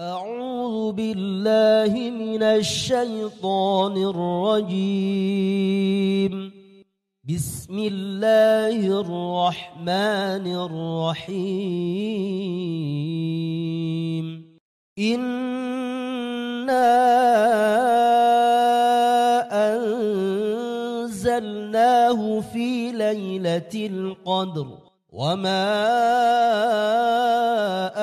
أعوذ بالله من الشيطان الرجيم. بسم الله الرحمن الرحيم. إنا أنزلناه في ليلة القدر. وما